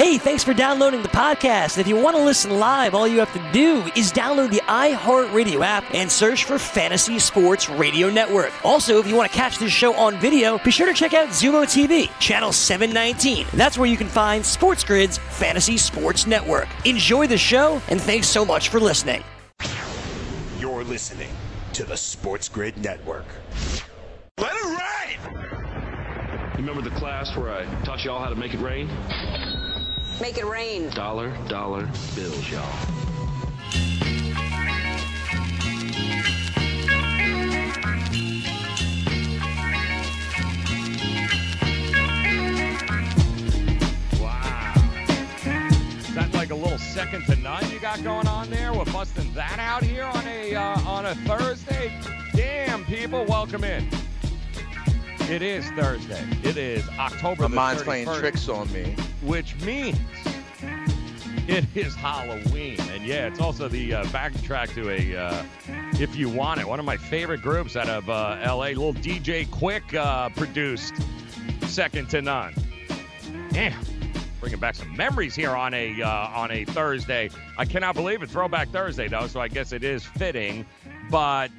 Hey, thanks for downloading the podcast. If you want to listen live, all you have to do is download the iHeartRadio app and search for Fantasy Sports Radio Network. Also, if you want to catch this show on video, be sure to check out Zumo TV, channel 719. That's where you can find Sports Grid's Fantasy Sports Network. Enjoy the show, and thanks so much for listening. You're listening to the Sports Grid Network. Let it rain! Remember the class where I taught y'all how to make it rain? Make it rain. Dollar, dollar bills, y'all. Wow. Like a little second to none you got going on there? We're busting that out here on a uh, on a Thursday. Damn, people, welcome in. It is Thursday. It is October My the mind's 31st, playing tricks on me. which means it is Halloween. And yeah, it's also the uh, backtrack to a uh, If You Want It, one of my favorite groups out of uh, LA. Little DJ Quik uh, produced Second to None. Damn. Bringing back some memories here on a uh, on a Thursday. I cannot believe it. Throwback Thursday though, so I guess it is fitting. But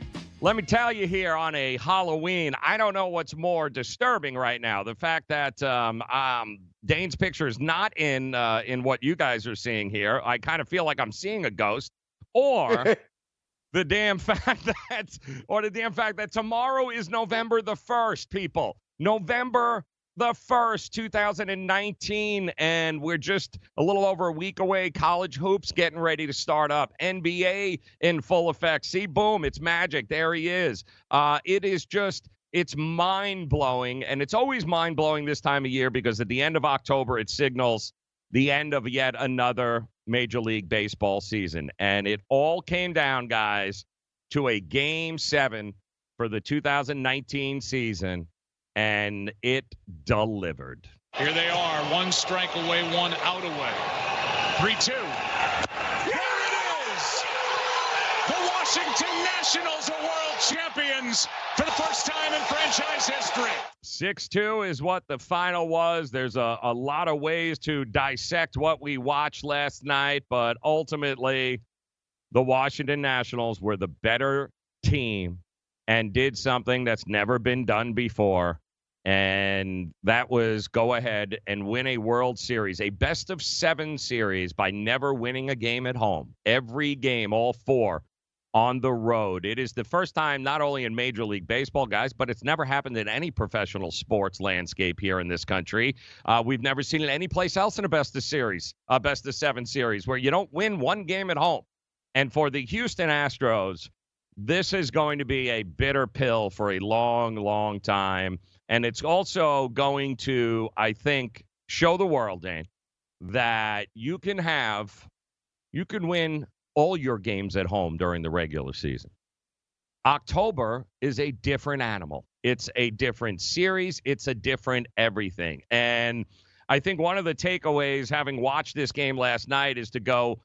let me tell you here on a Halloween, I don't know what's more disturbing right now. The fact that um, um, Dane's picture is not in uh, in what you guys are seeing here. I kind of feel like I'm seeing a ghost, or the damn fact that, or the damn fact that tomorrow is November the first. People, November the first, 2019, and we're just a little over a week away. College hoops getting ready to start up. NBA in full effect. See, boom, it's magic. There he is. Uh, it is just. It's mind blowing, and it's always mind blowing this time of year because at the end of October, it signals the end of yet another Major League Baseball season. And it all came down, guys, to a game seven for the 2019 season, and it delivered. Here they are, one strike away, one out away. 3 2. Here it is! The Washington Nationals are world champions for the first time in franchise history. 6 2 is what the final was. There's a, a lot of ways to dissect what we watched last night, but ultimately, the Washington Nationals were the better team and did something that's never been done before. And that was go ahead and win a World Series, a best of seven series by never winning a game at home. Every game, all four on the road. It is the first time, not only in Major League Baseball, guys, but it's never happened in any professional sports landscape here in this country. Uh, we've never seen it anyplace else in a best of series, a best of seven series, where you don't win one game at home. And for the Houston Astros, this is going to be a bitter pill for a long, long time. And it's also going to, I think, show the world, Dane, that you can have, you can win all your games at home during the regular season. October is a different animal. It's a different series. It's a different everything. And I think one of the takeaways, having watched this game last night, is to go,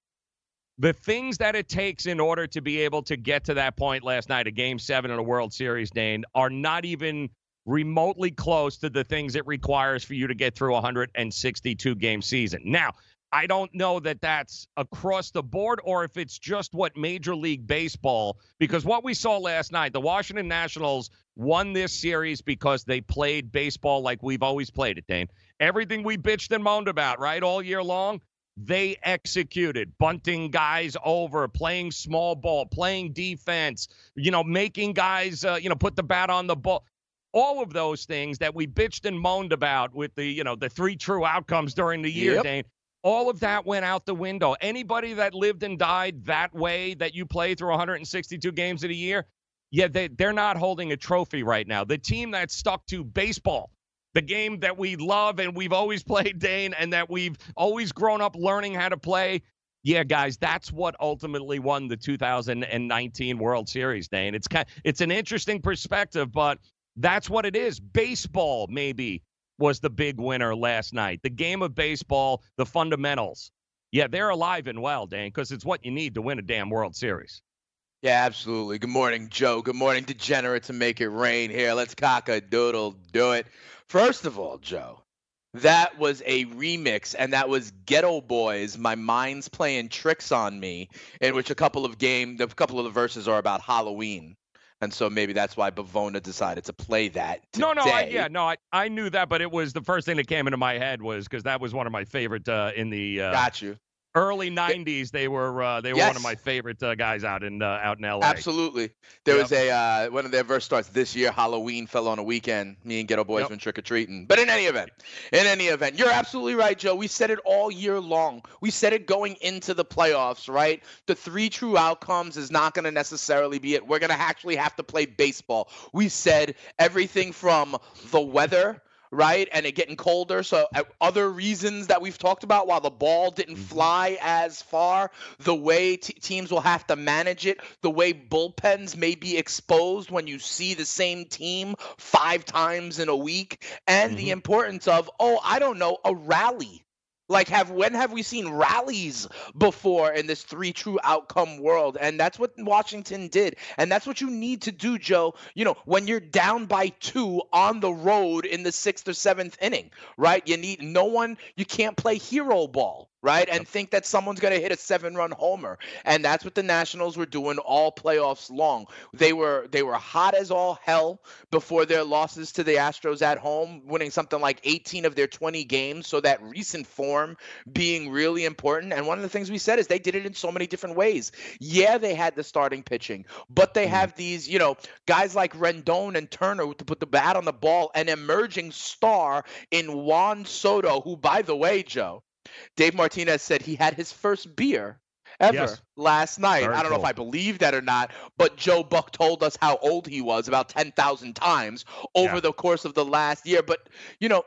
the things that it takes in order to be able to get to that point last night, a game seven in a World Series, Dane, are not even remotely close to the things it requires for you to get through a 162 game season. Now, I don't know that that's across the board or if it's just what Major League Baseball, because what we saw last night, the Washington Nationals won this series because they played baseball like we've always played it, Dane. Everything we bitched and moaned about, right, all year long, they executed bunting guys over playing small ball playing defense you know making guys uh, you know put the bat on the ball. All of those things that we bitched and moaned about with the you know the three true outcomes during the year Yep. Dane all of that went out the window. Anybody that lived and died that way that you play through 162 games in a year yeah they, they're not holding a trophy right now. The team that stuck to baseball the game that we love and we've always played, Dane, and that we've always grown up learning how to play. Yeah, guys, that's what ultimately won the 2019 World Series, Dane. It's kind, it's an interesting perspective, but that's what it is. Baseball maybe was the big winner last night. The game of baseball, the fundamentals. Yeah, they're alive and well, Dane, because it's what you need to win a damn World Series. Yeah, absolutely. Good morning, Joe. Good morning, degenerate to make it rain here. Let's cock a doodle do it. First of all, Joe, That was a remix, and that was Geto Boys. My mind's playing tricks on me, in which a couple of game, a couple of the verses are about Halloween, and so maybe that's why Bavona decided to play that. Today. No, no, I, yeah, no, I, I knew that, but it was the first thing that came into my head was because that was one of my favorite uh, in the uh, got you early '90s. They were uh, they were Yes. one of my favorite uh, guys out in uh, out in LA. Absolutely. There Yep. was a uh, one of their verse starts this year. Halloween fell on a weekend. Me and Geto Boys Yep. went trick or treating. But in any event, in any event, you're absolutely right, Joe. We said it all year long. We said it going into the playoffs, right? The three true outcomes is not going to necessarily be it. We're going to actually have to play baseball. We said everything from the weather. Right, and it getting colder. So, uh, other reasons that we've talked about, while the ball didn't fly as far, the way t- teams will have to manage it, the way bullpens may be exposed when you see the same team five times in a week, and the importance of, oh, I don't know, a rally. Like have when have we seen rallies before in this three true outcome world? And that's what Washington did. And that's what you need to do, Joe. You know, when you're down by two on the road in the sixth or seventh inning, right? You need no one, you can't play hero ball, right? And think that someone's gonna hit a seven-run homer. And that's what the Nationals were doing all playoffs long. They were they were hot as all hell before their losses to the Astros at home, winning something like 18 of their 20 games. So that recent form being really important. And one of the things we said is they did it in so many different ways. Yeah, they had the starting pitching, but they mm-hmm. have these, you know, guys like Rendon and Turner to put the bat on the ball, an emerging star in Juan Soto, who, by the way, Joe, Dave Martinez said he had his first beer ever Yes. last night. Very I don't know if I believe that or not, but Joe Buck told us how old he was about 10,000 times over Yeah. the course of the last year. But, you know,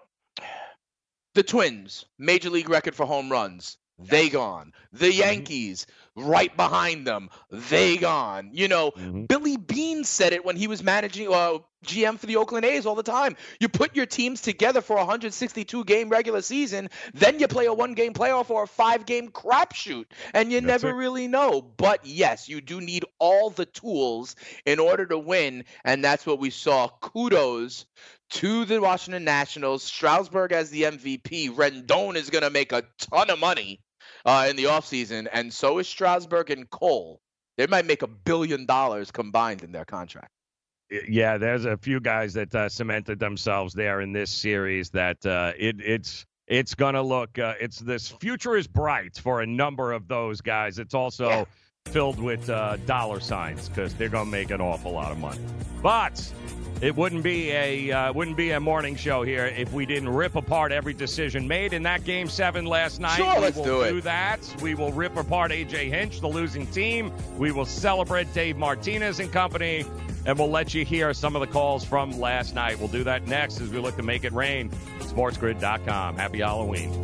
the Twins, major league record for home runs. They gone. The Yankees, right behind them. They gone. You know, Mhm. Billy Beane said it when he was managing uh, GM for the Oakland A's all the time. You put your teams together for a 162 game regular season, then you play a one game playoff or a five game crapshoot, and you That's never it. really know. But yes, you do need all the tools in order to win, and that's what we saw. Kudos to the Washington Nationals. Strasburg as the MVP. Rendon is going to make a ton of money uh, in the offseason, and so is Strasburg and Cole. They might make a billion dollars combined in their contract. yeah, there's a few guys that uh, cemented themselves there in this series. That uh, it it's it's gonna look uh, it's this future is bright for a number of those guys. It's also Yeah. filled with uh, dollar signs because they're gonna make an awful lot of money. But it wouldn't be a uh, wouldn't be a morning show here if we didn't rip apart every decision made in that game seven last night. Sure, we let's will do it. do that. We will rip apart AJ Hinch, the losing team. We will celebrate Dave Martinez and company, and we'll let you hear some of the calls from last night. We'll do that next as we look to make it rain. SportsGrid.com. Happy Halloween.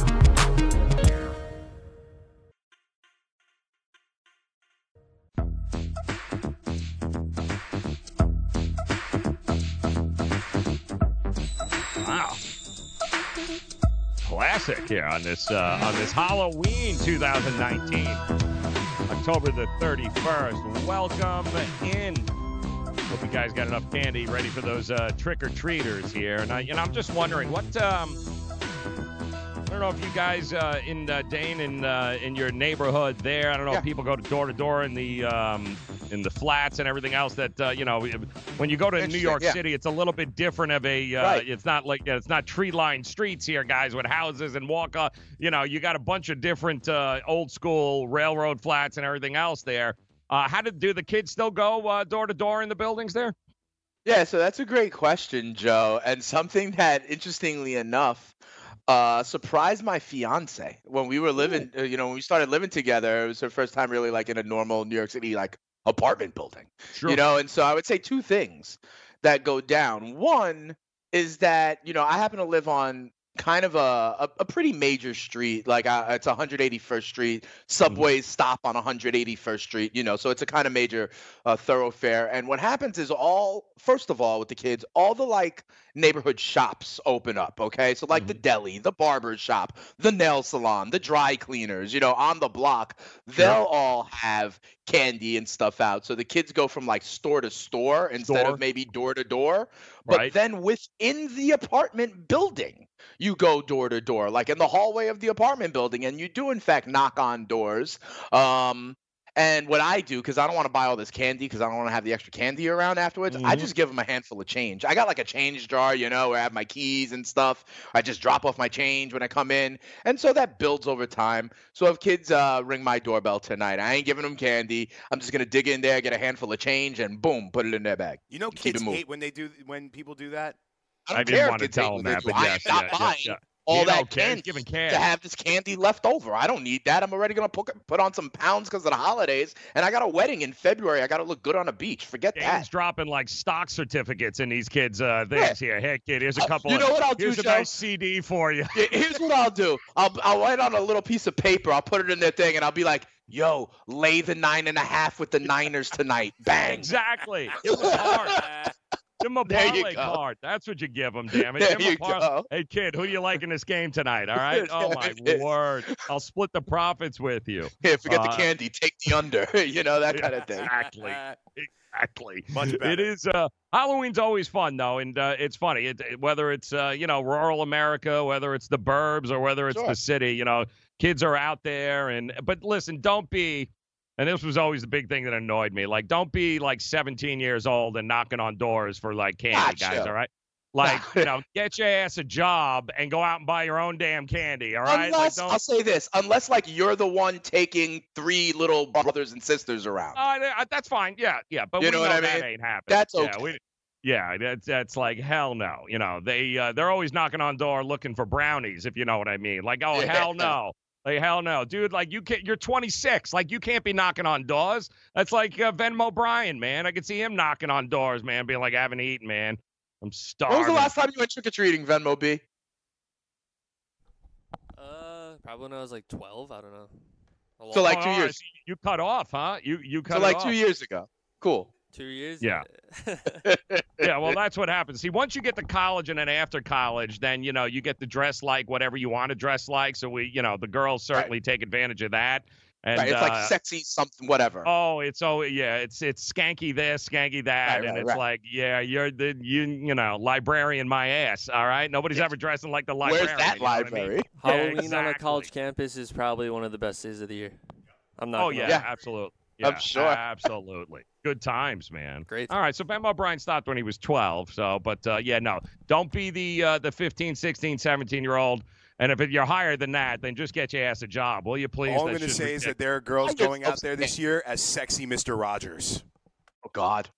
Classic here on this uh, on this Halloween 2019, October the 31st. Welcome in. Hope you guys got enough candy ready for those uh, trick or treaters here. And I, you know, I'm just wondering what. Um, I don't know if you guys uh, in uh, Dane in uh, in your neighborhood there. I don't know Yeah. if people go to door to door in the um, in the flats and everything else. That uh, you know, when you go to New York yeah. City, it's a little bit different of a. Uh, Right. It's not like it's not tree lined streets here, guys, with houses and walk. Uh, you know, you got a bunch of different uh, old school railroad flats and everything else there. Uh, how did do the kids still go door to door in the buildings there? Yeah, so that's a great question, Joe, and something that, interestingly enough, uh, surprised my fiance when we were living. Uh, you know, when we started living together, it was her first time really like in a normal New York City like apartment building. Sure. You know, and so I would say two things that go down. One, is that you know I happen to live on kind of a, a, a pretty major street like uh, it's 181st street subways stop on 181st street you know so it's a kind of major uh, thoroughfare and what happens is all first of all with the kids all the like neighborhood shops open up okay? So like the deli the barber shop the nail salon the dry cleaners you know on the block they'll all have candy and stuff out. So the kids go from like store to store instead of maybe door to door. But Right. then within the apartment building you go door to door like in the hallway of the apartment building and you do in fact knock on doors. Um and what I do, because I don't want to buy all this candy, because I don't want to have the extra candy around afterwards, I Mhm. just give them a handful of change. I got like a change jar, you know, where I have my keys and stuff. I just drop off my change when I come in, and so that builds over time. So if kids uh, ring my doorbell tonight, I ain't giving them candy. I'm just gonna dig in there, get a handful of change, and boom, put it in their bag. You know, kids hate when they do when people do that. I don't I didn't care if want to kids tell when him they that, do. but yes, am yeah, yeah, buying yeah. All You that candy giving to have this candy left over. I don't need that. I'm already gonna put put on some pounds because of the holidays, and I got a wedding in February. I got to look good on a beach. Forget Dane's that. dropping like stock certificates in these kids' uh, things here. Hey, kid, here's a Uh, couple. you of, know what I'll do, Here's a Joe? nice CD for you. Yeah, Here's what I'll do. I'll I'll write on a little piece of paper. I'll put it in their thing, and I'll be like, "Yo, lay the nine and a half with the Niners tonight." Bang. Exactly. It was hard. Give him a There you parlay card. That's what you give him, damn it. There Give him a you par- go. Hey, kid, who do you like in this game tonight? All right. Oh my There word. I'll split the profits with you. Here, forget the Uh, candy. Take the under. you know that kind of thing. Exactly. Exactly. Much better. It is uh Halloween's always fun though, and uh, it's funny. It, it- whether it's uh, you know rural America, whether it's the burbs, or whether it's Sure. the city, you know, kids are out there. And but listen, don't be. And this was always the big thing that annoyed me. Like, don't be like 17 years old and knocking on doors for like candy, Ah, guys. All right. Like, you know, get your ass a job and go out and buy your own damn candy. All right. Unless like, I'll say this, unless like you're the one taking three little brothers and sisters around. Uh, that's fine. Yeah, yeah. But You we know what I mean? that ain't happening. That's Yeah, okay. we, yeah, that's that's like hell no. You know, they uh, they're always knocking on door looking for brownies, if you know what I mean. Like, oh Yeah. hell no. Like hell no, dude. Like you can't. You're 26. Like you can't be knocking on doors. That's like uh, Venmo Brian, man. I could see him knocking on doors, man. Being like, I haven't eaten, man. I'm starving. When was the last time you went trick or treating, Venmo B? Uh, probably when I was like 12. I don't know. So, like, two years. so You cut off, huh? You you cut off. So like off. two years ago. Cool. Two years. Yeah. yeah, well, that's what happens. See, once you get to college and then after college, then you know you get to dress like whatever you want to dress like. So we, you know, the girls certainly take advantage of that. And right. It's uh, like sexy something, whatever. oh, it's oh yeah, it's it's skanky this, skanky that, Right, and right, it's right. like yeah, you're the you you know librarian my ass. All right, nobody's Yeah. ever dressing like the Where's librarian. that you know what I mean? library? Yeah, Halloween on a college campus is probably one of the best days of the year. I'm not. Oh gonna yeah, lie. Yeah. absolutely. I'm sure. Absolutely. Good times, man. Great. All right, so Ben O'Brien stopped when he was 12. So, but uh, yeah, no, don't be the uh, the 15, 16, 17 year old. And if you're higher than that, then just get your ass a job, will you please? All I'm going to say is that there are girls going out there this year as sexy Mr. Rogers. Oh God.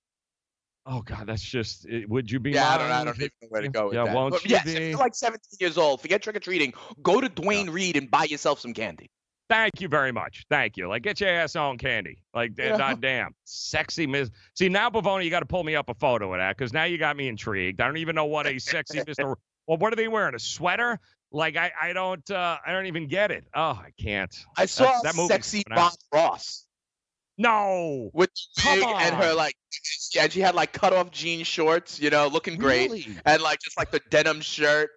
Oh God, that's just. it- Would you be? Yeah, I don't, I don't even know where to go with Yeah, that. won't But you yes, be? if you're like 17 years old, forget trick or treating. Go to Duane Reade and buy yourself some candy. Thank you very much. Thank you. Like, get your ass on candy. Like, Yeah. God damn, sexy Miss. See now, Bavoni, you got to pull me up a photo of that because now you got me intrigued. I don't even know what a sexy Mister. Well, what are they wearing? A sweater? Like, I, I don't, uh, I don't even get it. Oh, I can't. I saw That's- that movie sexy. Bob Ross No. with Come and her like, yeah, she had like cut off jean shorts, you know, looking great, Really? and like just like the denim shirt.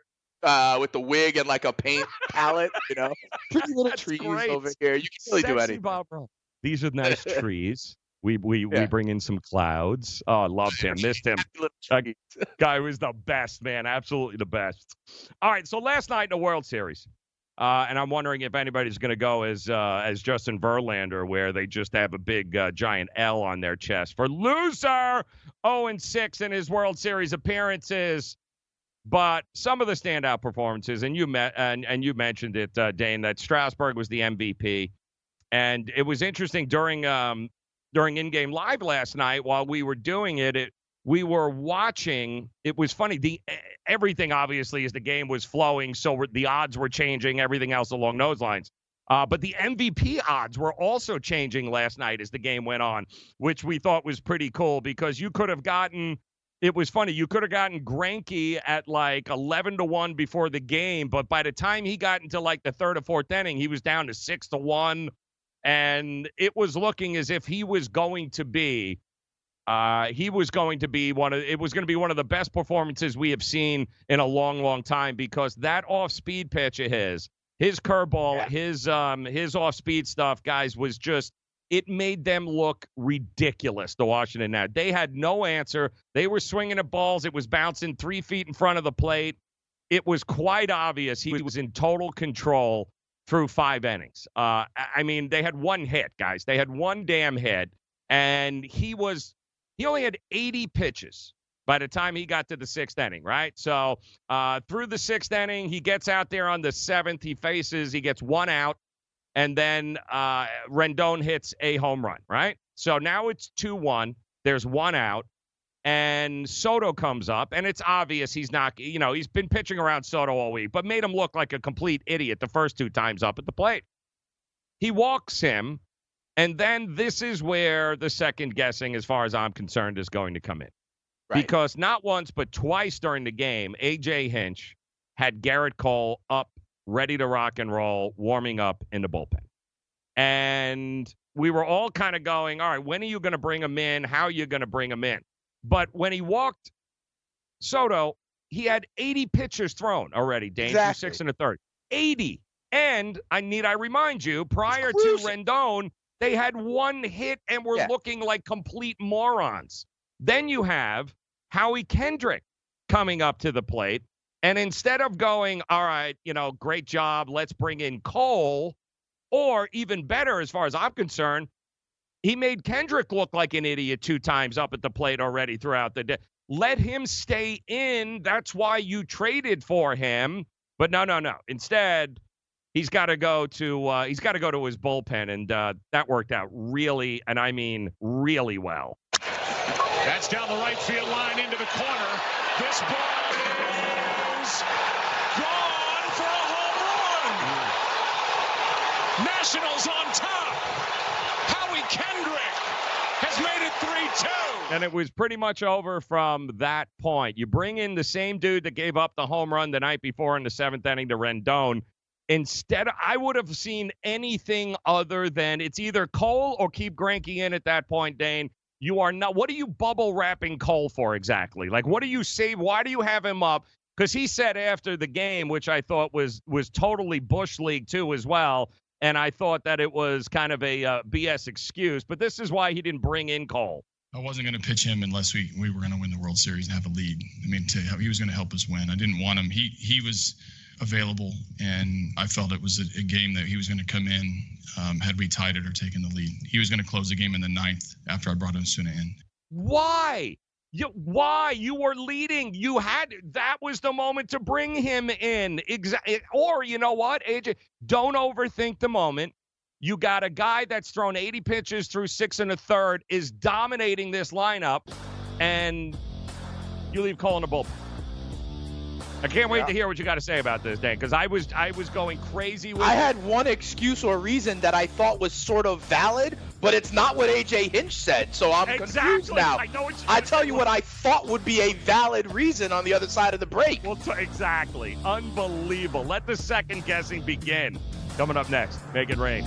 Uh, with the wig and like a paint palette, you know, pretty little That's trees great. over here. You can really do anything. Bob Ross. These are nice trees. We we we bring in some clouds. Oh, I loved him. Missed him. Uh. Guy was the best, man. Absolutely the best. All right, so last night in the World Series, uh, and I'm wondering if anybody's going to go as uh, as Justin Verlander, where they just have a big uh, giant L on their chest for loser, 0 and 6 in his World Series appearances. But some of the standout performances, and you met and, and you mentioned it, uh, Dane, that Strasburg was the MVP, and it was interesting during um, during in-game live last night while we were doing it. It we were watching. It was funny. The everything obviously as the game was flowing, so the odds were changing. Everything else along those lines. Uh, but the MVP odds were also changing last night as the game went on, which we thought was pretty cool because you could have gotten it was funny. You could have gotten Greinke at like 11 to 1 before the game, but by the time he got into like the third or fourth inning, he was down to 6 to 1. And it was looking as if he was going to be. Uh, he was going to be one of it was going to be one of the best performances we have seen in a long, long time because that off-speed pitch of his, his curveball, Yeah. his um, his off-speed stuff, guys, was just it made them look ridiculous. The Washington now they had no answer. They were swinging at balls. It was bouncing three feet in front of the plate. It was quite obvious he was in total control through five innings. Uh, I I mean, they had one hit, guys. They had one damn hit, and he was he only had 80 pitches by the time he got to the sixth inning, right? So uh, through the sixth inning, he gets out there on the seventh. He faces, he gets one out, and then uh, Rendon hits a home run, right? So now it's 2 1. There's one out, and Soto comes up, and it's obvious he's not, you know, he's been pitching around Soto all week, but made him look like a complete idiot the first two times up at the plate. He walks him, and then this is where the second guessing, as far as I'm concerned, is going to come in. Right. Because not once, but twice during the game, AJ Hinch had Gerrit Cole up, ready to rock and roll, warming up in the bullpen. And we were all kind of going, all right, when are you going to bring him in? How are you going to bring him in? But when he walked Soto, he had 80 pitches thrown already, Dane, through Exactly. six and a third. 80. And I need I remind you, prior to. Rendon, they had one hit and were Yeah. looking like complete morons. Then you have Howie Kendrick coming up to the plate. And instead of going, all right, you know, great job, let's bring in Cole, or even better, as far as I'm concerned, he made Kendrick look like an idiot two times up at the plate already throughout the day. Let him stay in. That's why you traded for him. But no, no, no. Instead, he's got to go to uh, he's got to go to his bullpen, and uh, that worked out really, and I mean really well. That's down the right field line into the corner. This ball is gone for a home run. Nationals on top. Howie Kendrick has made it 3-2. And it was pretty much over from that point. You bring in the same dude that gave up the home run the night before in the seventh inning to Rendon. Instead, I would have seen anything other than it's either Cole or keep Greinke in at that point, Dane. You are not. What are you bubble wrapping Cole for exactly? Like, what do you say? Why do you have him up? Because he said after the game, which I thought was was totally bush league too as well, and I thought that it was kind of a uh, BS excuse. But this is why he didn't bring in Cole. I wasn't going to pitch him unless we, we were going to win the World Series and have a lead. I mean, to, he was going to help us win. I didn't want him. He he was available, and I felt it was a, a game that he was going to come in um, had we tied it or taken the lead. He was going to close the game in the ninth after I brought Osuna in. Why? You, why? You were leading. You had that was the moment to bring him in. Exactly. Or you know what, AJ? Don't overthink the moment. You got a guy that's thrown 80 pitches through six and a third, is dominating this lineup, and you leave Cole a bullpen. I can't wait Yeah. to hear what you got to say about this, Dan, because I was I was going crazy with I had one excuse or reason that I thought was sort of valid, but it's not what AJ Hinch said, so I'm confused Exactly. now. I know I tell you what I thought would be a valid reason on the other side of the break. Well, t- exactly. Unbelievable. Let the second guessing begin. Coming up next, make it rain.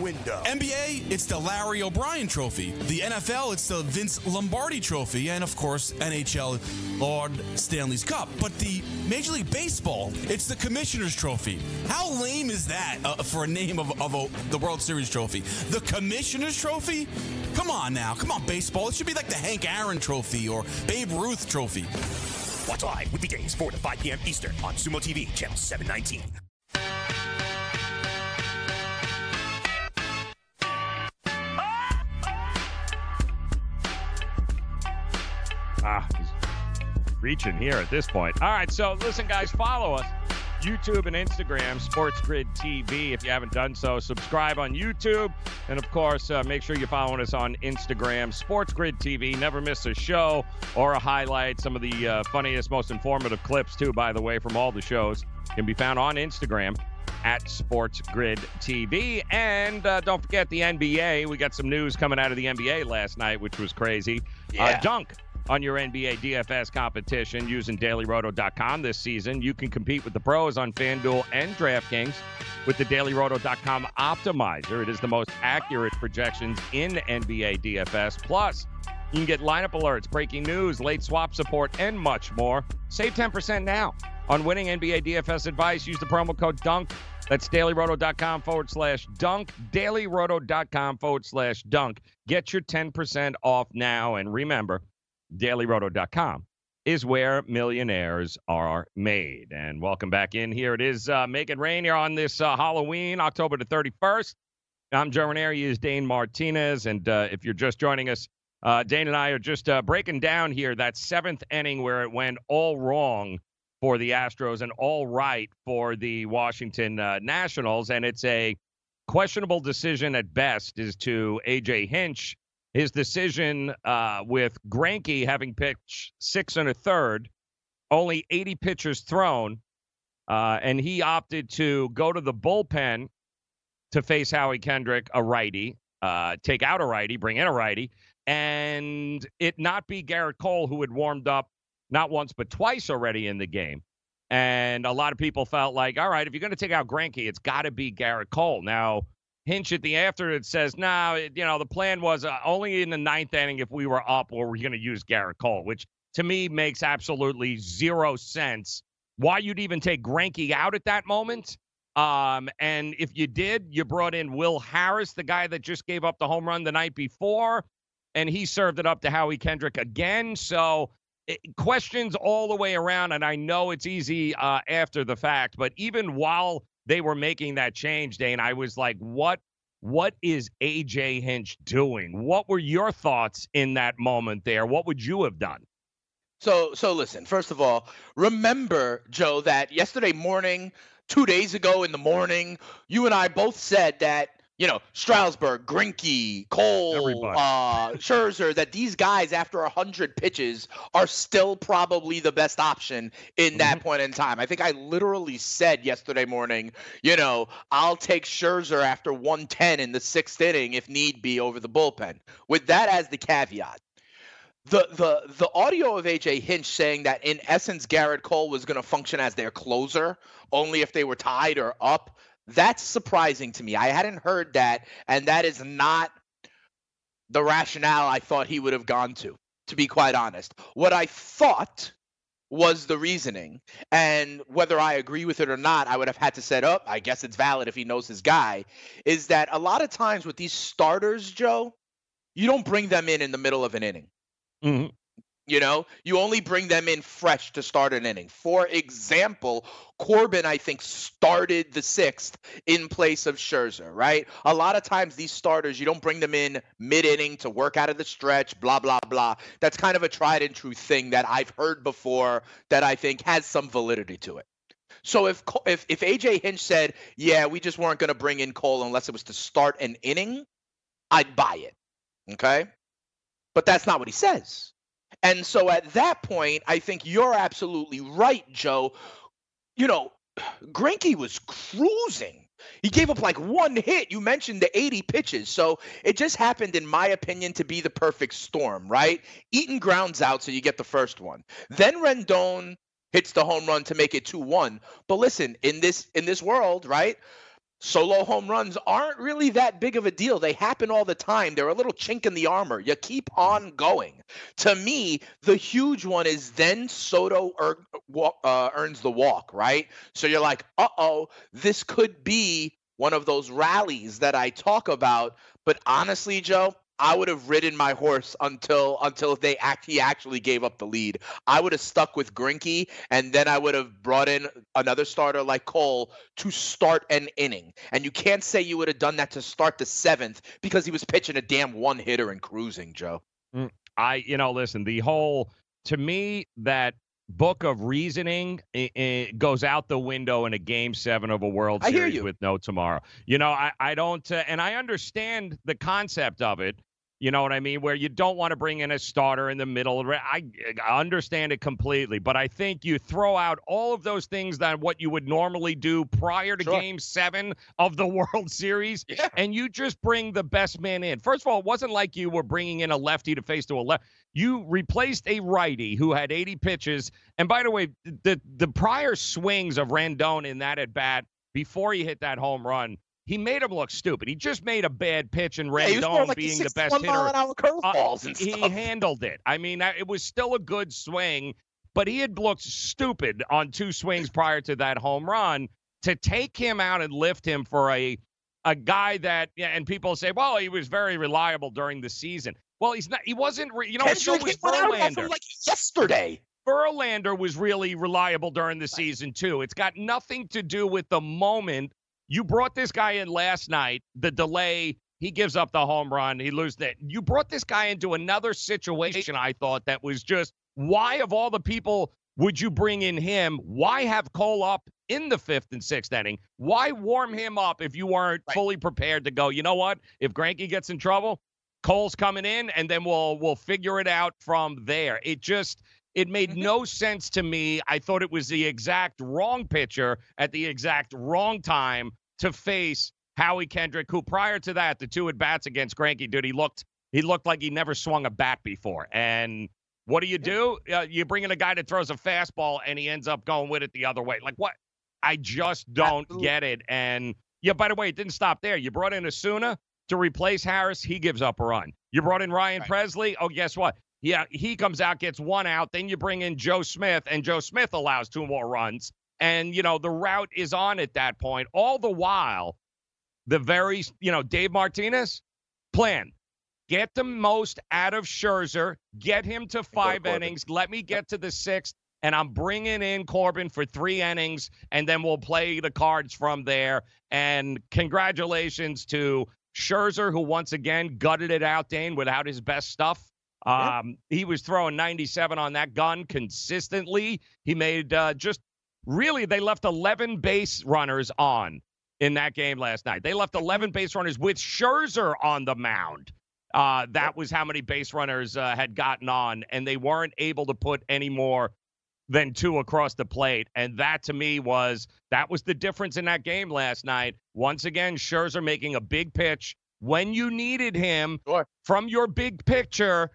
Window. NBA, it's the Larry O'Brien Trophy. The NFL, it's the Vince Lombardi Trophy. And of course, NHL, Lord Stanley's Cup. But the Major League Baseball, it's the Commissioner's Trophy. How lame is that uh, for a name of, of a, the World Series Trophy? The Commissioner's Trophy? Come on now. Come on, baseball. It should be like the Hank Aaron Trophy or Babe Ruth Trophy. Watch live weekdays 4 to 5 p.m. Eastern on Sumo TV, channel 719. Ah, he's reaching here at this point. All right, so listen, guys, follow us. YouTube and Instagram, Sports Grid TV. If you haven't done so, subscribe on YouTube. And of course, uh, make sure you're following us on Instagram, Sports Grid TV. Never miss a show or a highlight. Some of the uh, funniest, most informative clips, too, by the way, from all the shows can be found on Instagram at Sports Grid TV. And uh, don't forget the NBA. We got some news coming out of the NBA last night, which was crazy. Yeah. Uh, Dunk on your NBA DFS competition using dailyroto.com this season. You can compete with the pros on FanDuel and DraftKings with the dailyroto.com optimizer. It is the most accurate projections in NBA DFS. Plus, you can get lineup alerts, breaking news, late swap support, and much more. Save 10% now on winning NBA DFS advice. Use the promo code DUNK. That's dailyroto.com forward slash dunk. Dailyroto.com forward slash dunk. Get your 10% off now. And remember, dailyroto.com is where millionaires are made. And welcome back in here. It is uh, Make It Rain here on this uh, Halloween, October the 31st. I'm Joe Raineri. He is Dane Martinez. And uh, if you're just joining us, uh, Dane and I are just uh, breaking down here that seventh inning where it went all wrong for the Astros and all right for the Washington uh, Nationals. And it's a questionable decision at best as to A.J. Hinch his decision uh, with Greinke having pitched six and a third, only 80 pitches thrown, uh, and he opted to go to the bullpen to face Howie Kendrick, a righty, uh, take out a righty, bring in a righty, and it not be Gerrit Cole who had warmed up not once but twice already in the game. And a lot of people felt like, all right, if you're going to take out Greinke, it's got to be Gerrit Cole. Now, Hinch at the after it says, no, nah, you know, the plan was uh, only in the ninth inning if we were up or we're going to use Gerrit Cole, which to me makes absolutely zero sense. Why you'd even take Greinke out at that moment. Um, and if you did, you brought in Will Harris, the guy that just gave up the home run the night before, and he served it up to Howie Kendrick again. So it, questions all the way around. And I know it's easy uh, after the fact, but even while they were making that change, Dane, I was like, what what is AJ Hinch doing? What were your thoughts in that moment there? What would you have done? So so listen, first of all, remember, Joe, that yesterday morning, two days ago in the morning, you and I both said that you know, Strasburg, Greinke, Cole, uh, Scherzer, that these guys after 100 pitches are still probably the best option in that mm-hmm. point in time. I think I literally said yesterday morning, you know, I'll take Scherzer after 110 in the sixth inning if need be over the bullpen. With that as the caveat, the the the audio of AJ Hinch saying that in essence Gerrit Cole was going to function as their closer only if they were tied or up that's surprising to me. I hadn't heard that, and that is not the rationale I thought he would have gone to, to be quite honest. What I thought was the reasoning, and whether I agree with it or not, I would have had to set up. I guess it's valid if he knows his guy. Is that a lot of times with these starters, Joe, you don't bring them in in the middle of an inning. Mm-hmm. You know, you only bring them in fresh to start an inning. For example, Corbin, I think, started the sixth in place of Scherzer, right? A lot of times, these starters, you don't bring them in mid inning to work out of the stretch, blah, blah, blah. That's kind of a tried and true thing that I've heard before that I think has some validity to it. So if if if AJ Hinch said, "Yeah, we just weren't going to bring in Cole unless it was to start an inning," I'd buy it. Okay? But that's not what he says. And so at that point, I think you're absolutely right, Joe. You know, Greinke was cruising. He gave up like one hit. You mentioned the 80 pitches. So it just happened, in my opinion, to be the perfect storm, right? Eaton grounds out, so you get the first one. Then Rendon hits the home run to make it 2-1. But listen, in this in this world, right? Solo home runs aren't really that big of a deal. They happen all the time. They're a little chink in the armor. You keep on going. To me, the huge one is then Soto er, uh, earns the walk, right? So you're like, uh oh, this could be one of those rallies that I talk about. But honestly, Joe, I would have ridden my horse until until they act he actually gave up the lead. I would have stuck with Greinke, and then I would have brought in another starter like Cole to start an inning. And you can't say you would have done that to start the seventh because he was pitching a damn one hitter and cruising, Joe. Mm, I, you know, listen, the whole to me that book of reasoning it, it goes out the window in a game seven of a World Series with no tomorrow. You know, I, I don't, uh, and I understand the concept of it. You know what I mean? Where you don't want to bring in a starter in the middle. I, I understand it completely, but I think you throw out all of those things that what you would normally do prior to Sure. Game Seven of the World Series, Yeah. and you just bring the best man in. First of all, it wasn't like you were bringing in a lefty to face to a left. You replaced a righty who had 80 pitches. And by the way, the the prior swings of Rendon in that at bat before he hit that home run, he made him look stupid. He just made a bad pitch, and Yeah, was throwing Rendon like being the best hitter, an hour curveballs and uh, he handled it. I mean, it was still a good swing, but he had looked stupid on two swings prior to that home run. To take him out and lift him for a a guy that, yeah, and people say, well, he was very reliable during the season. Well, he's not. He wasn't. Re- you know, so was hit one out of that Verlander. like yesterday. Verlander was really reliable during the season too. It's got nothing to do with the moment. You brought this guy in last night. The delay, he gives up the home run. He loses it. You brought this guy into another situation. I thought that was just why of all the people would you bring in him? Why have Cole up in the fifth and sixth inning? Why warm him up if you weren't Right. fully prepared to go? You know what? If Greinke gets in trouble, Cole's coming in, and then we'll we'll figure it out from there. It just it made Mm-hmm. no sense to me. I thought it was the exact wrong pitcher at the exact wrong time to face Howie Kendrick, who prior to that, the two at bats against Greinke, dude, he looked he looked like he never swung a bat before. And what do you do? Uh, you bring in a guy that throws a fastball and he ends up going with it the other way. Like what? I just don't Absolutely. get it. And yeah, by the way, it didn't stop there. You brought in Osuna to replace Harris. He gives up a run. You brought in Ryan Right. Pressly. Oh, guess what? Yeah, he comes out, gets one out. Then you bring in Joe Smith, and Joe Smith allows two more runs. And, you know, the route is on at that point. All the while, the very, you know, Dave Martinez plan. Get the most out of Scherzer. Get him to five innings. Let me get to the sixth, and I'm bringing in Corbin for three innings, and then we'll play the cards from there. And congratulations to Scherzer, who once again gutted it out, Dane, without his best stuff. Um, he was throwing 97 on that gun consistently. He made uh, just really, they left 11 base runners on in that game last night. They left 11 base runners with Scherzer on the mound. Uh, that was how many base runners uh, had gotten on, and they weren't able to put any more than two across the plate. And that to me was that was the difference in that game last night. Once again, Scherzer making a big pitch when you needed him Sure. from your big picture.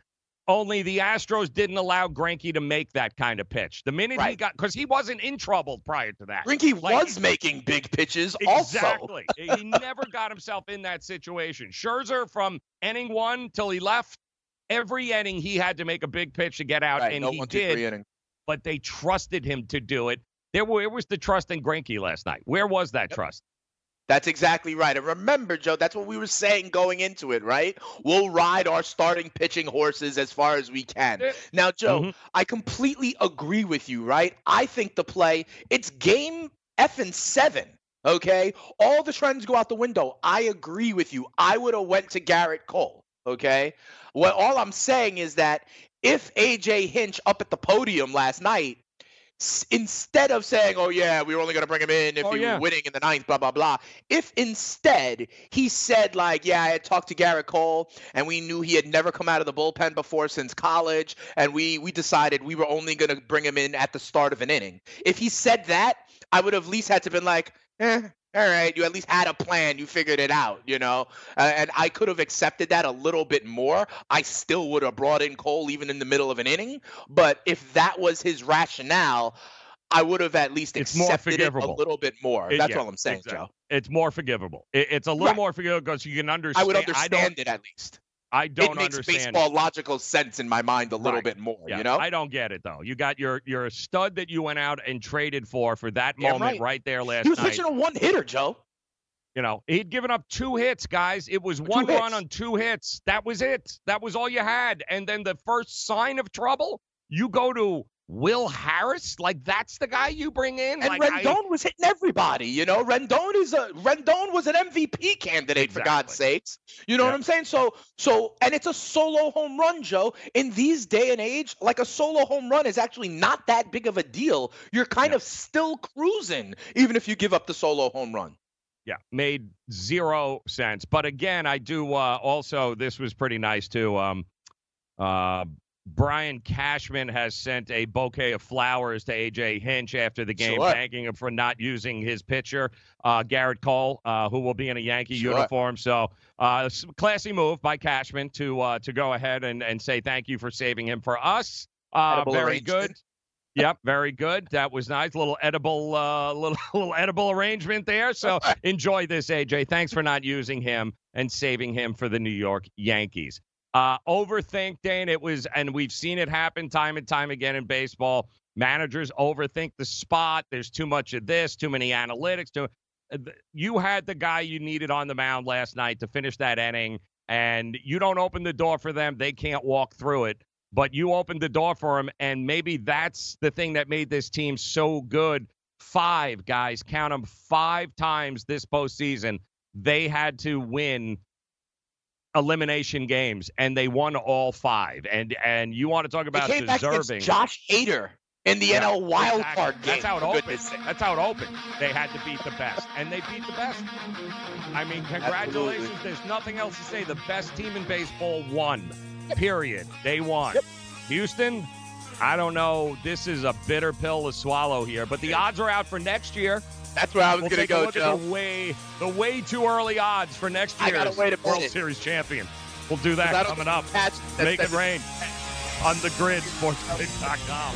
Only the Astros didn't allow Greinke to make that kind of pitch. The minute he got, because he wasn't in trouble prior to that. Greinke Like- was making big pitches also. Exactly. he never got himself in that situation. Scherzer from inning one till he left, every inning he had to make a big pitch to get out, Right, and no he one, two, did. But they trusted him to do it. There, where was the trust in Greinke last night? Where was that trust? That's exactly right. And remember, Joe, that's what we were saying going into it, right? We'll ride our starting pitching horses as far as we can. Now, Joe, Mhm. I completely agree with you, right? I think the play, it's game effing seven. Okay, all the trends go out the window. I agree with you. I would have went to Gerrit Cole. Okay, well, all I'm saying is that if AJ Hinch up at the podium last night, s- instead of saying, "Oh yeah, we were only going to bring him in if Oh, he yeah. was winning in the ninth," blah blah blah. If instead he said, "Like, yeah, I had talked to Gerrit Cole, and we knew he had never come out of the bullpen before since college, and we we decided we were only going to bring him in at the start of an inning." If he said that, I would have at least had to been like, "Eh." All right, you at least had a plan. You figured it out, you know, uh, and I could have accepted that a little bit more. I still would have brought in Cole even in the middle of an inning, but if that was his rationale, I would have at least It's accepted it a little bit more. It- That's yeah, all I'm saying, exactly. Joe. It's more forgivable. It- it's a little Right. more forgivable because you can understand. I would understand don't, it at least. I don't it makes understand. baseball logical sense in my mind a little Right. bit more. Yeah, you know, I don't get it though. You got your your stud that you went out and traded for for that moment right. right. there last night. he was night. pitching a one hitter, Joe. You know, he'd given up two hits, guys. It was one run on two hits. That was it. That was all you had. And then the first sign of trouble, you go to Will Harris. Like that's the guy you bring in. And like, I- Rendon was hitting everybody. You know, Rendon is a Rendon was an MVP candidate for God's sakes. You know what I'm saying? So, so, and it's a solo home run, Joe. In these day and age, like a solo home run is actually not that big of a deal. You're kind of still cruising, even if you give up the solo home run. Yeah, made zero sense. But again, I do uh, also. This was pretty nice too. Um, uh, Brian Cashman has sent a bouquet of flowers to AJ Hinch after the game, Sure. thanking him for not using his pitcher, uh, Gerrit Cole, uh, who will be in a Yankee Sure. uniform. So, uh, classy move by Cashman to uh, to go ahead and, and say thank you for saving him for us. Uh, very good. Yep, very good. That was nice. Little edible, uh, little little edible arrangement there. So enjoy this, AJ. Thanks for not using him and saving him for the New York Yankees. Uh, overthink, Dane. It was, and we've seen it happen time and time again in baseball. Managers overthink the spot. There's too much of this, too many analytics. Too, uh, you had the guy you needed on the mound last night to finish that inning, and you don't open the door for them. They can't walk through it but you opened the door for him, and maybe that's the thing that made this team so good. Five guys, count them, five times this postseason, they had to win elimination games, and they won all five. And and you want to talk They about came back deserving? against Josh Hader in the Yeah, NL wild exactly. card game. That's how it opened. That's how it opened. They had to beat the best, and they beat the best. I mean, congratulations. There's nothing else to say. The best team in baseball won. Period. They won. Houston, I don't know. This is a bitter pill to swallow here, but the odds are out for next year. That's where I was We'll gonna go, look Joe. the way the way too early odds for next I year's gotta wait a World minute. Series champion. We'll do that coming up. that's- Make it rain on the grid, sportsgrid.com.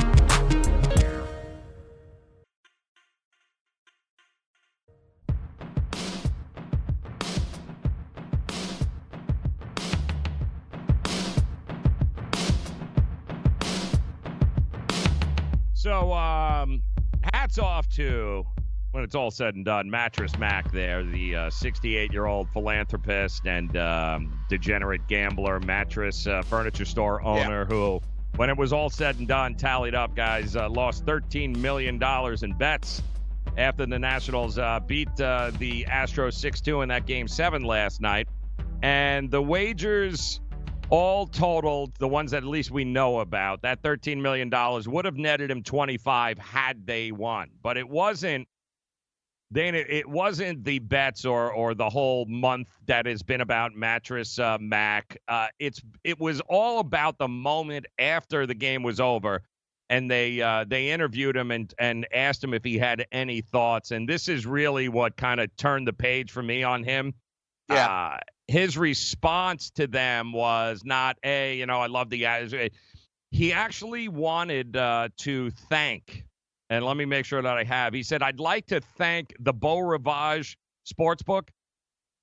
To when it's all said and done, Mattress Mack there, the 68 year old philanthropist and um, degenerate gambler, mattress uh, furniture store owner who, when it was all said and done, tallied up, guys, uh, lost $13 million in bets after the Nationals uh, beat uh, the Astros 6 2 in that game seven last night. And the wagers all totaled, the ones that at least we know about, that $13 million would have netted him 25 had they won. But it wasn't. Then it, wasn't the bets or or the whole month that has been about mattress uh, Mac. Uh, it's it was all about the moment after the game was over, and they uh, they interviewed him and and asked him if he had any thoughts. And this is really what kind of turned the page for me on him. Yeah. His response to them was not a, you know, I love the guys. He actually wanted uh, to thank, and let me make sure that I have. He said, I'd like to thank the Beau Rivage Sportsbook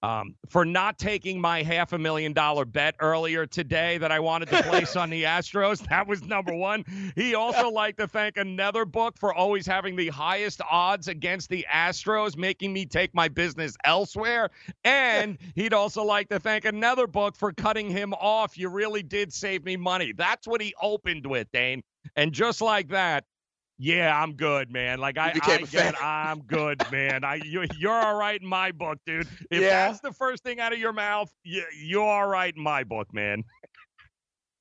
um, for not taking my half a million dollar bet earlier today that I wanted to place on the Astros. That was number one. He also liked to thank another book for always having the highest odds against the Astros, making me take my business elsewhere. And he'd also like to thank another book for cutting him off. You really did save me money. That's what he opened with, Dane. And just like that, yeah, I'm good, man. Like I, became I a fan. get, I'm good, man. I, you, you're all right in my book, dude. If Yeah. that's the first thing out of your mouth, you, you're all right in my book, man.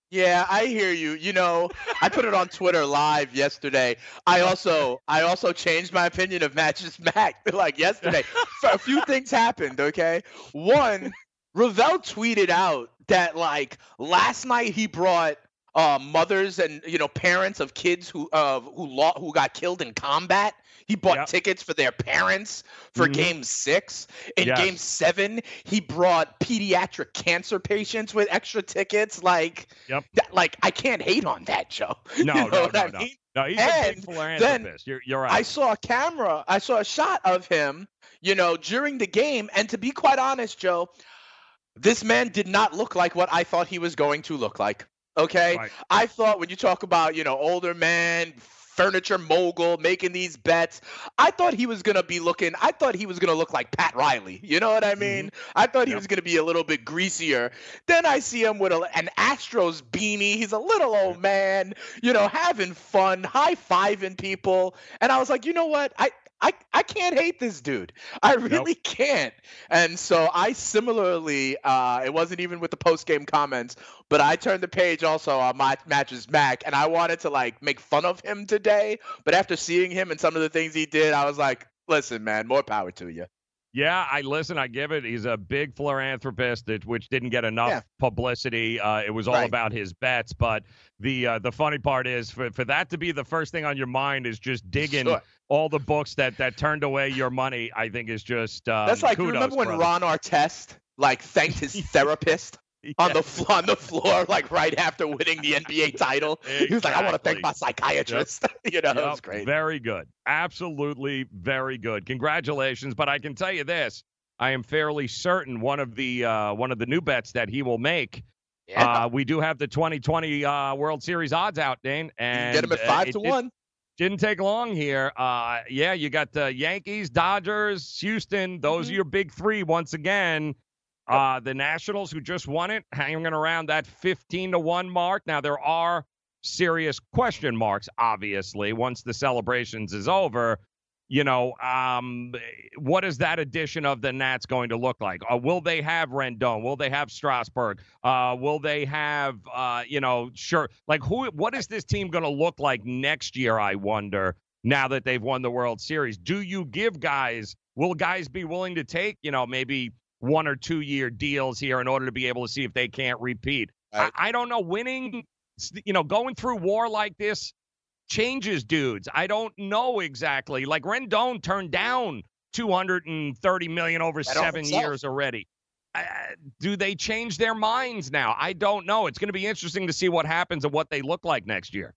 Yeah, I hear you. You know, I put it on Twitter live yesterday. I also I also changed my opinion of Mattress Mack like yesterday. So a few things happened, okay? One, Rovell tweeted out that like last night he brought uh, mothers and you know parents of kids who uh, who lo- who got killed in combat. He bought Yep. tickets for their parents for Mhm. Game Six. In Yes. Game Seven, he brought pediatric cancer patients with extra tickets. Like, Yep. that, like I can't hate on that, Joe. No, You know no, no, I no. mean? No, he's a big And then philanthropist. You're, you're right. I saw a camera, I saw a shot of him, you know, during the game. And to be quite honest, Joe, this man did not look like what I thought he was going to look like. Okay. Right. I thought when you talk about, you know, older man, furniture mogul making these bets, I thought he was going to be looking, I thought he was going to look like Pat Riley. You know what I mm-hmm. mean? I thought he Yep. was going to be a little bit greasier. Then I see him with a, an Astros beanie. He's a little old man, you know, having fun, high fiving people. And I was like, you know what? I, I, I can't hate this dude. I really can't. And so I similarly, uh, it wasn't even with the post game comments, but I turned the page also on my mattress Mack, and I wanted to like make fun of him today. But after seeing him and some of the things he did, I was like, listen, man, more power to you. Yeah, I listen. I give it. He's a big philanthropist, that, which didn't get enough Yeah. publicity. Uh, it was all Right. about his bets. But the uh, the funny part is, for, for that to be the first thing on your mind is just digging Sure. all the books that that turned away your money. I think is just um, That's like remember when brother. Ron Artest like thanked his therapist on the on the floor like right after winning the NBA title. He was like, I want to thank my psychiatrist. you know, it was great. Very good. Absolutely very good. Congratulations. But I can tell you this. I am fairly certain one of the uh, one of the new bets that he will make. Yeah. Uh, we do have the 2020 uh, World Series odds out, Dane, You and can get him at uh, five to did- one. Didn't take long here. Uh, yeah, you got the Yankees, Dodgers, Houston. Those Mm-hmm. are your big three once again. Uh, the Nationals, who just won it, hanging around that 15 to 1 mark. Now, there are serious question marks, obviously, once the celebrations is over. You know, um, what is that edition of the Nats going to look like? Uh, will they have Rendon? Will they have Strasburg? Uh, will they have, uh, you know, sure, like who? What is this team going to look like next year? I wonder. Now that they've won the World Series, do you give guys? Will guys be willing to take, you know, maybe one or two year deals here in order to be able to see if they can't repeat? Right. I, I don't know. Winning, you know, going through war like this changes dudes. I don't know exactly. Like Rendon turned down 230 million over seven years already. Uh, do they change their minds now? I don't know. It's going to be interesting to see what happens and what they look like next year.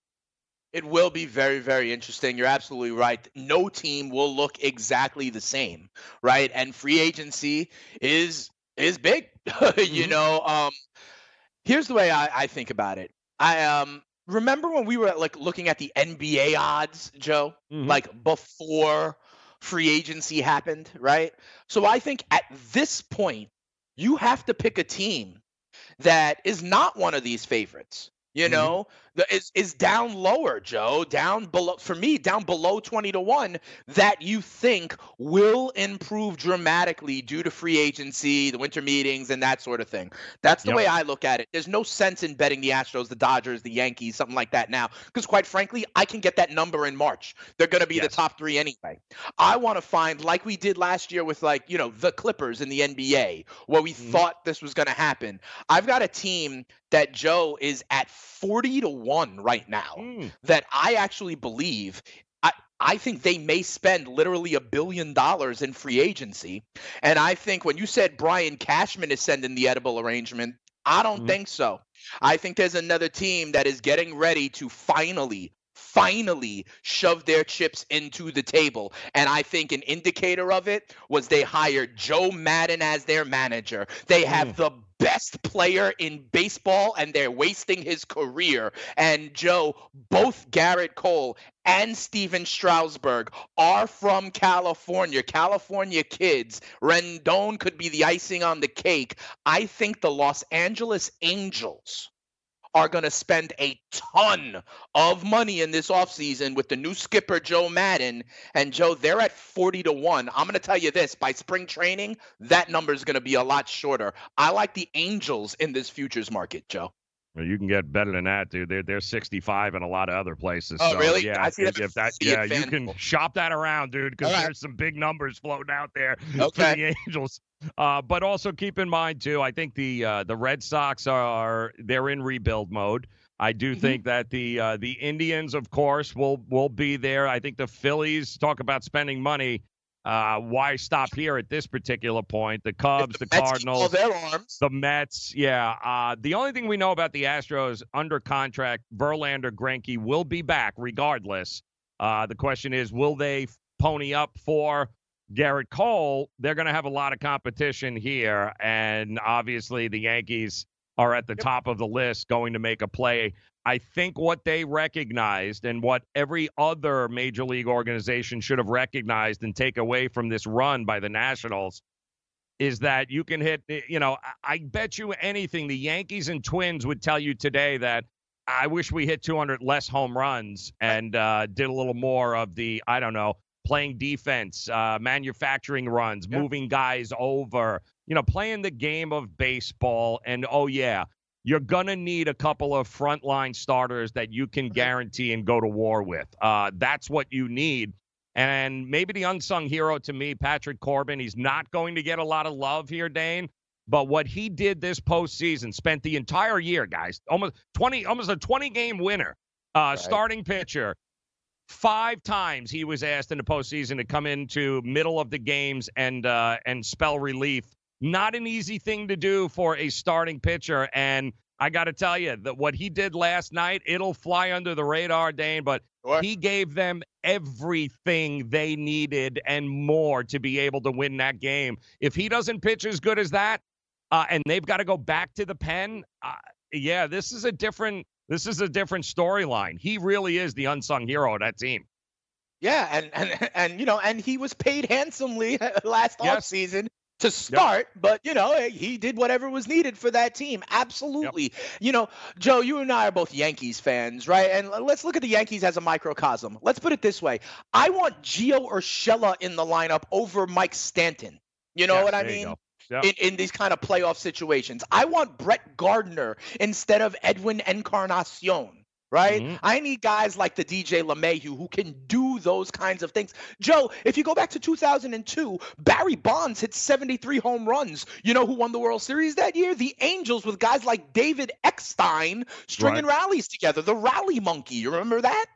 It will be very, very interesting. You're absolutely right. No team will look exactly the same, right? And free agency is is big. you Mhm. know, um, here's the way I, I think about it. I um remember when we were like looking at the NBA odds, Joe, Mhm. like before free agency happened, right? So I think at this point, you have to pick a team that is not one of these favorites. You Mhm. know, is is down lower, Joe, down below for me, down below twenty to one. That you think will improve dramatically due to free agency, the winter meetings, and that sort of thing. That's the Yep. way I look at it. There's no sense in betting the Astros, the Dodgers, the Yankees, something like that now, because quite frankly, I can get that number in March. They're going to be the top three anyway. I want to find like we did last year with like you know the Clippers in the NBA, where we Mhm. thought this was going to happen. I've got a team that Joe is at 40 to 1 right now Mm. that I actually believe I I think they may spend literally a billion dollars in free agency. And I think when you said Brian Cashman is sending the edible arrangement, I don't Mhm. think so. I think there's another team that is getting ready to finally finally shoved their chips into the table. And I think an indicator of it was they hired Joe Maddon as their manager. They have Mm. the best player in baseball and they're wasting his career. And Joe, both Gerrit Cole and Stephen Strasburg are from California, California kids. Rendon could be the icing on the cake. I think the Los Angeles Angels are going to spend a ton of money in this offseason with the new skipper Joe Maddon and Joe they're at 40 to 1. I'm going to tell you this, by spring training that number is going to be a lot shorter. I like the Angels in this futures market, Joe. Well, you can get better than that, dude. They're they're 65 in a lot of other places. Oh, so, really? Yeah, I see if, that- if that, yeah, you can shop that around, dude, because right. there's some big numbers floating out there for Okay. the Angels. Uh, but also keep in mind too, I think the uh, the Red Sox are they're in rebuild mode. I do Mm-hmm. think that the uh, the Indians, of course, will will be there. I think the Phillies talk about spending money. Uh, why stop here at this particular point? The Cubs, the, Mets keep Cardinals, all their arms. the Mets, yeah. Uh, the only thing we know about the Astros under contract, Verlander, Greinke will be back regardless. Uh, the question is, will they pony up for Gerrit Cole? They're going to have a lot of competition here, and obviously the Yankees are at the top of the list, going to make a play. I think what they recognized and what every other major league organization should have recognized and take away from this run by the Nationals is that you can hit, you know, I- I bet you anything the Yankees and Twins would tell you today that I wish we hit 200 less home runs and uh, did a little more of the, I don't know, playing defense, uh, manufacturing runs, moving guys over, you know, playing the game of baseball. And oh, yeah, you're going to need a couple of frontline starters that you can guarantee and go to war with. Uh, that's what you need. And maybe the unsung hero to me, Patrick Corbin, he's not going to get a lot of love here, Dane. But what he did this postseason, spent the entire year, guys, almost 20, almost a 20 game winner, uh, starting pitcher. Five times he was asked in the postseason to come into middle of the games and uh, and spell relief. Not an easy thing to do for a starting pitcher. And I got to tell you that what he did last night, it'll fly under the radar, Dane. But he gave them everything they needed and more to be able to win that game. If he doesn't pitch as good as that, uh, and they've got to go back to the pen, uh, yeah, this is a different this is a different storyline. He really is the unsung hero of that team. Yeah, and and and you know, and he was paid handsomely last Yes. offseason to start, but you know, eh, he did whatever was needed for that team. Absolutely. You know, Joe, you and I are both Yankees fans, right? And let's look at the Yankees as a microcosm. Let's put it this way. I want Gio Urshela in the lineup over Mike Stanton. You know Yes, what I mean? Yep. In, in these kind of playoff situations. I want Brett Gardner instead of Edwin Encarnacion. Right? Mm-hmm. I need guys like the DJ LeMahieu who can do those kinds of things. Joe, if you go back to 2002, Barry Bonds hit 73 home runs. You know who won the World Series that year? The Angels with guys like David Eckstein stringing Right. rallies together. The Rally Monkey. You remember that?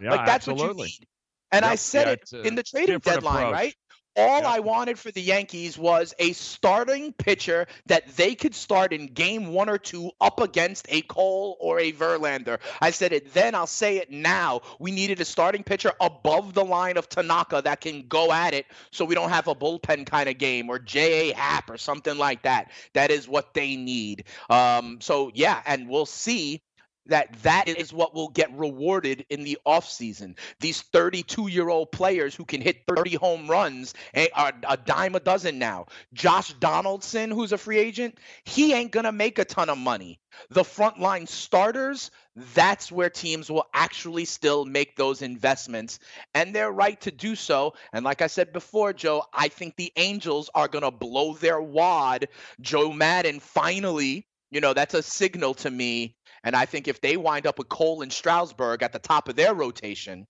Yeah, like that's what you need. And I said yeah, it in the trading deadline, approach. right? All I wanted for the Yankees was a starting pitcher that they could start in game one or two up against a Cole or a Verlander. I said it then, I'll say it now. We needed a starting pitcher above the line of Tanaka that can go at it so we don't have a bullpen kind of game or J.A. Happ or something like that. That is what they need. Um, so, yeah, and we'll see that that is what will get rewarded in the offseason. These 32 year old players who can hit 30 home runs eh, are a dime a dozen now. Josh Donaldson, who's a free agent, he ain't going to make a ton of money. The frontline starters, that's where teams will actually still make those investments, and they're right to do so. And like I said before, Joe, I think the Angels are going to blow their wad. Joe Maddon finally, you know, that's a signal to me and I think if they wind up with Cole and Strasburg at the top of their rotation,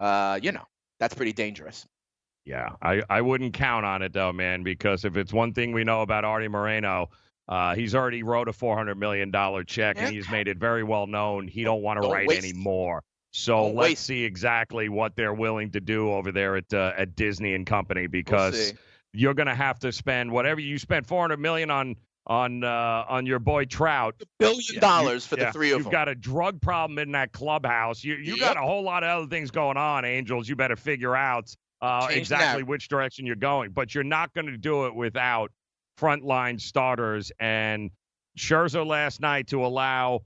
uh, you know, that's pretty dangerous. Yeah, I, I wouldn't count on it though, man, because if it's one thing we know about Artie Moreno, uh, he's already wrote a four hundred million dollar check, and he's made it very well known he don't want to write waste any more. So Don't let's waste see exactly what they're willing to do over there at uh, at Disney and Company, because see. you're going to have to spend whatever you spent four hundred million on on uh, on your boy Trout. A Billion dollars for the three of You've them. got a drug problem in that clubhouse. You you got a whole lot of other things going on, Angels. You better figure out uh, exactly which direction you're going. But you're not going to do it without frontline starters. And Scherzer last night to allow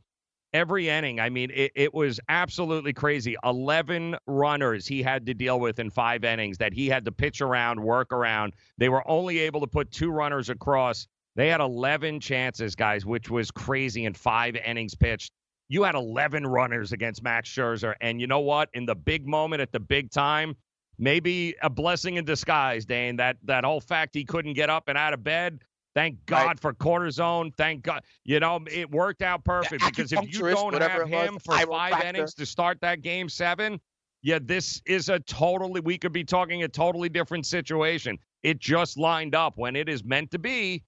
every inning. I mean, it, it was absolutely crazy. 11 runners he had to deal with in five innings that he had to pitch around, work around. They were only able to put two runners across. They had 11 chances, guys, which was crazy in five innings pitched. You had 11 runners against Max Scherzer. And you know what? In the big moment at the big time, maybe a blessing in disguise, Dane. That that whole fact he couldn't get up and out of bed. Thank God for cortisone. Thank God. You know, it worked out perfect because if you don't have it was, him for five chiropractor. innings to start that game seven, yeah, this is a totally, we could be talking a totally different situation. It just lined up when it is meant to be.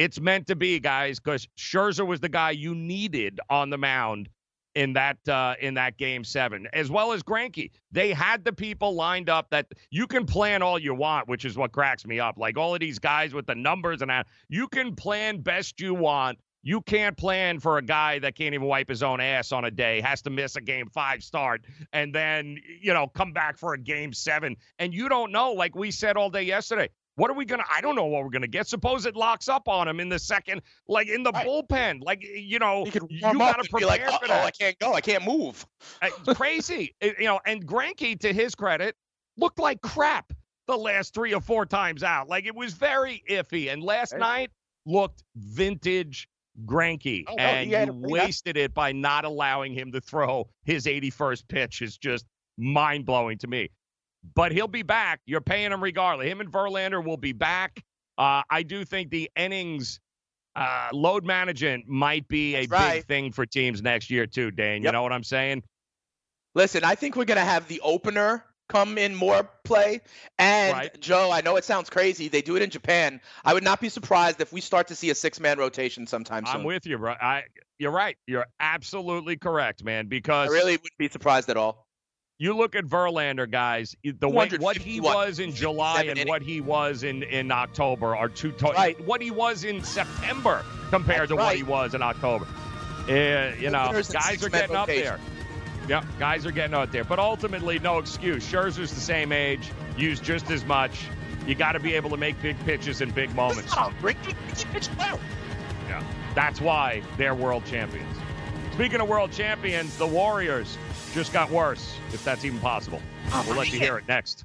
It's meant to be, guys, because Scherzer was the guy you needed on the mound in that uh, in that game seven, as well as Greinke. They had the people lined up that you can plan all you want, which is what cracks me up. Like all of these guys with the numbers and that, you can plan best you want. You can't plan for a guy that can't even wipe his own ass on a day, has to miss a game five start, and then, you know, come back for a game seven. And you don't know, like we said all day yesterday, what are we gonna? I don't know what we're gonna get. Suppose it locks up on him in the second, like in the right. bullpen. Like you know, you, gotta prepare like, for that. I can't go. I can't move. Uh, crazy, you know. And Greinke, to his credit, looked like crap the last three or four times out. Like it was very iffy. And last night looked vintage Greinke, oh, and you wasted it by not allowing him to throw his 81st pitch. Is just mind blowing to me but he'll be back. You're paying him regardless. Him and Verlander will be back. Uh, I do think the innings uh, load management might be a right. big thing for teams next year too, Dan. You know what I'm saying? Listen, I think we're gonna have the opener come in more play. And right. Joe, I know it sounds crazy. They do it in Japan. I would not be surprised if we start to see a six man rotation sometime soon. I'm with you, bro. I, you're right. You're absolutely correct, man. Because I really wouldn't be surprised at all you look at Verlander, guys. The way what he was in July and what he was in in October are two. To- right. What he was in September compared That's to right. what he was in October. Uh, you know, guys are getting up there. Yep, guys are getting out there. But ultimately, no excuse. Scherzer's the same age, used just as much. You got to be able to make big pitches in big moments. Yeah, that's why they're world champions. Speaking of world champions, the Warriors just got worse, if that's even possible. Oh, we'll let you hear it next.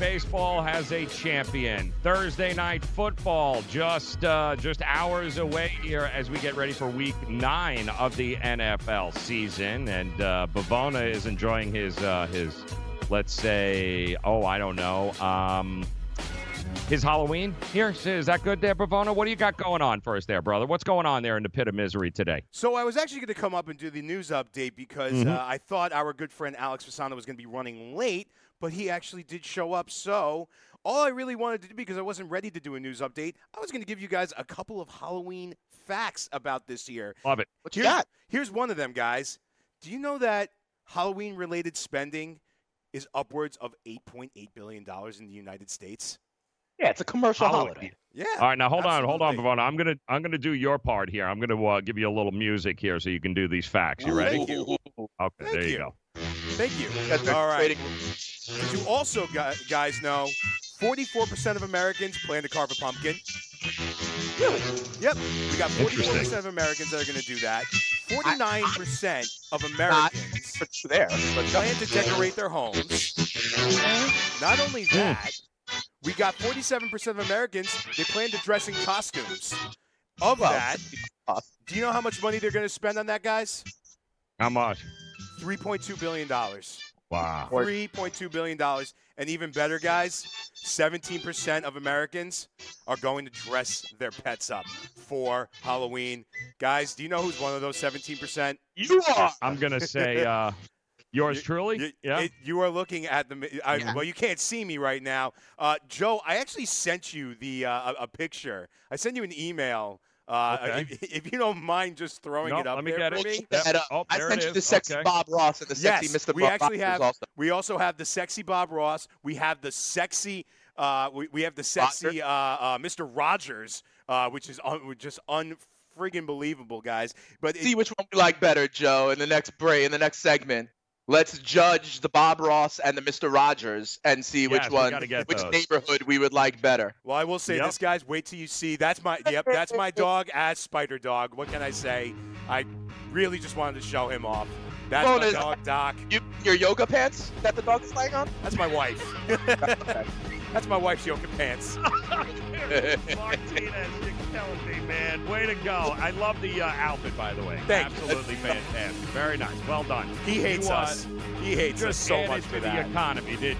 Baseball has a champion. Thursday night football, just uh, just hours away here as we get ready for Week Nine of the NFL season, and uh, Bavona is enjoying his uh, his, let's say, oh, I don't know, um, his Halloween here. Is that good there, Bavona? What do you got going on for us there, brother? What's going on there in the pit of misery today? So I was actually going to come up and do the news update because mm-hmm. uh, I thought our good friend Alex Fasano was going to be running late but he actually did show up. So all I really wanted to do, because I wasn't ready to do a news update, I was going to give you guys a couple of Halloween facts about this year. Love it. What you here's, got? Here's one of them, guys. Do you know that Halloween related spending is upwards of $8.8 billion in the United States? Yeah, it's a commercial Halloween. holiday. Yeah. All right, now hold absolutely. on, hold on, Bavona. I'm gonna I'm gonna do your part here. I'm gonna uh, give you a little music here so you can do these facts. You ready? Thank you. Okay, Thank there you, you go. Thank you. All right. Did you also guys know 44% of Americans plan to carve a pumpkin? Really? Yep. We got 44% of Americans that are going to do that. 49% of Americans Not there, plan to decorate their homes. Not only that, we got 47% of Americans, they plan to dress in costumes. Of that, do you know how much money they're going to spend on that, guys? How much? $3.2 billion. Wow. $3.2 billion. And even better, guys, 17% of Americans are going to dress their pets up for Halloween. Guys, do you know who's one of those 17%? You are. I'm going to say uh, yours you, truly. You, yeah. It, you are looking at the. I, yeah. Well, you can't see me right now. Uh, Joe, I actually sent you the uh, a, a picture. I sent you an email uh, okay. if, if, you don't mind just throwing nope, it up let me there get for it. me. Yep. Oh, I sent you the sexy okay. Bob Ross and the sexy yes, Mr. we Bob actually have. Also. We also have the sexy Bob Ross. We have the sexy. Uh, we, we have the sexy uh, uh, Mr. Rogers, uh, which is un- just unfriggin' believable, guys. But see which one we like better, Joe. In the next break, in the next segment, Let's judge the Bob Ross and the Mr. Rogers and see Yes, which one, which those. neighborhood we would like better. Well, I will say Yep. this, guys. Wait till you see. That's my. Yep, that's my dog as Spider Dog. What can I say? I really just wanted to show him off. That's my Bonus. dog, Doc. You, your yoga pants that the dog is lying on? That's my wife. that's my wife's yoga pants. Martinez, you're killing me, man. Way to go. I love the uh, outfit, by the way. Thank you. Absolutely fantastic. Very nice. Well done. He hates You, uh, us. He hates us just so added much to for the that. economy, did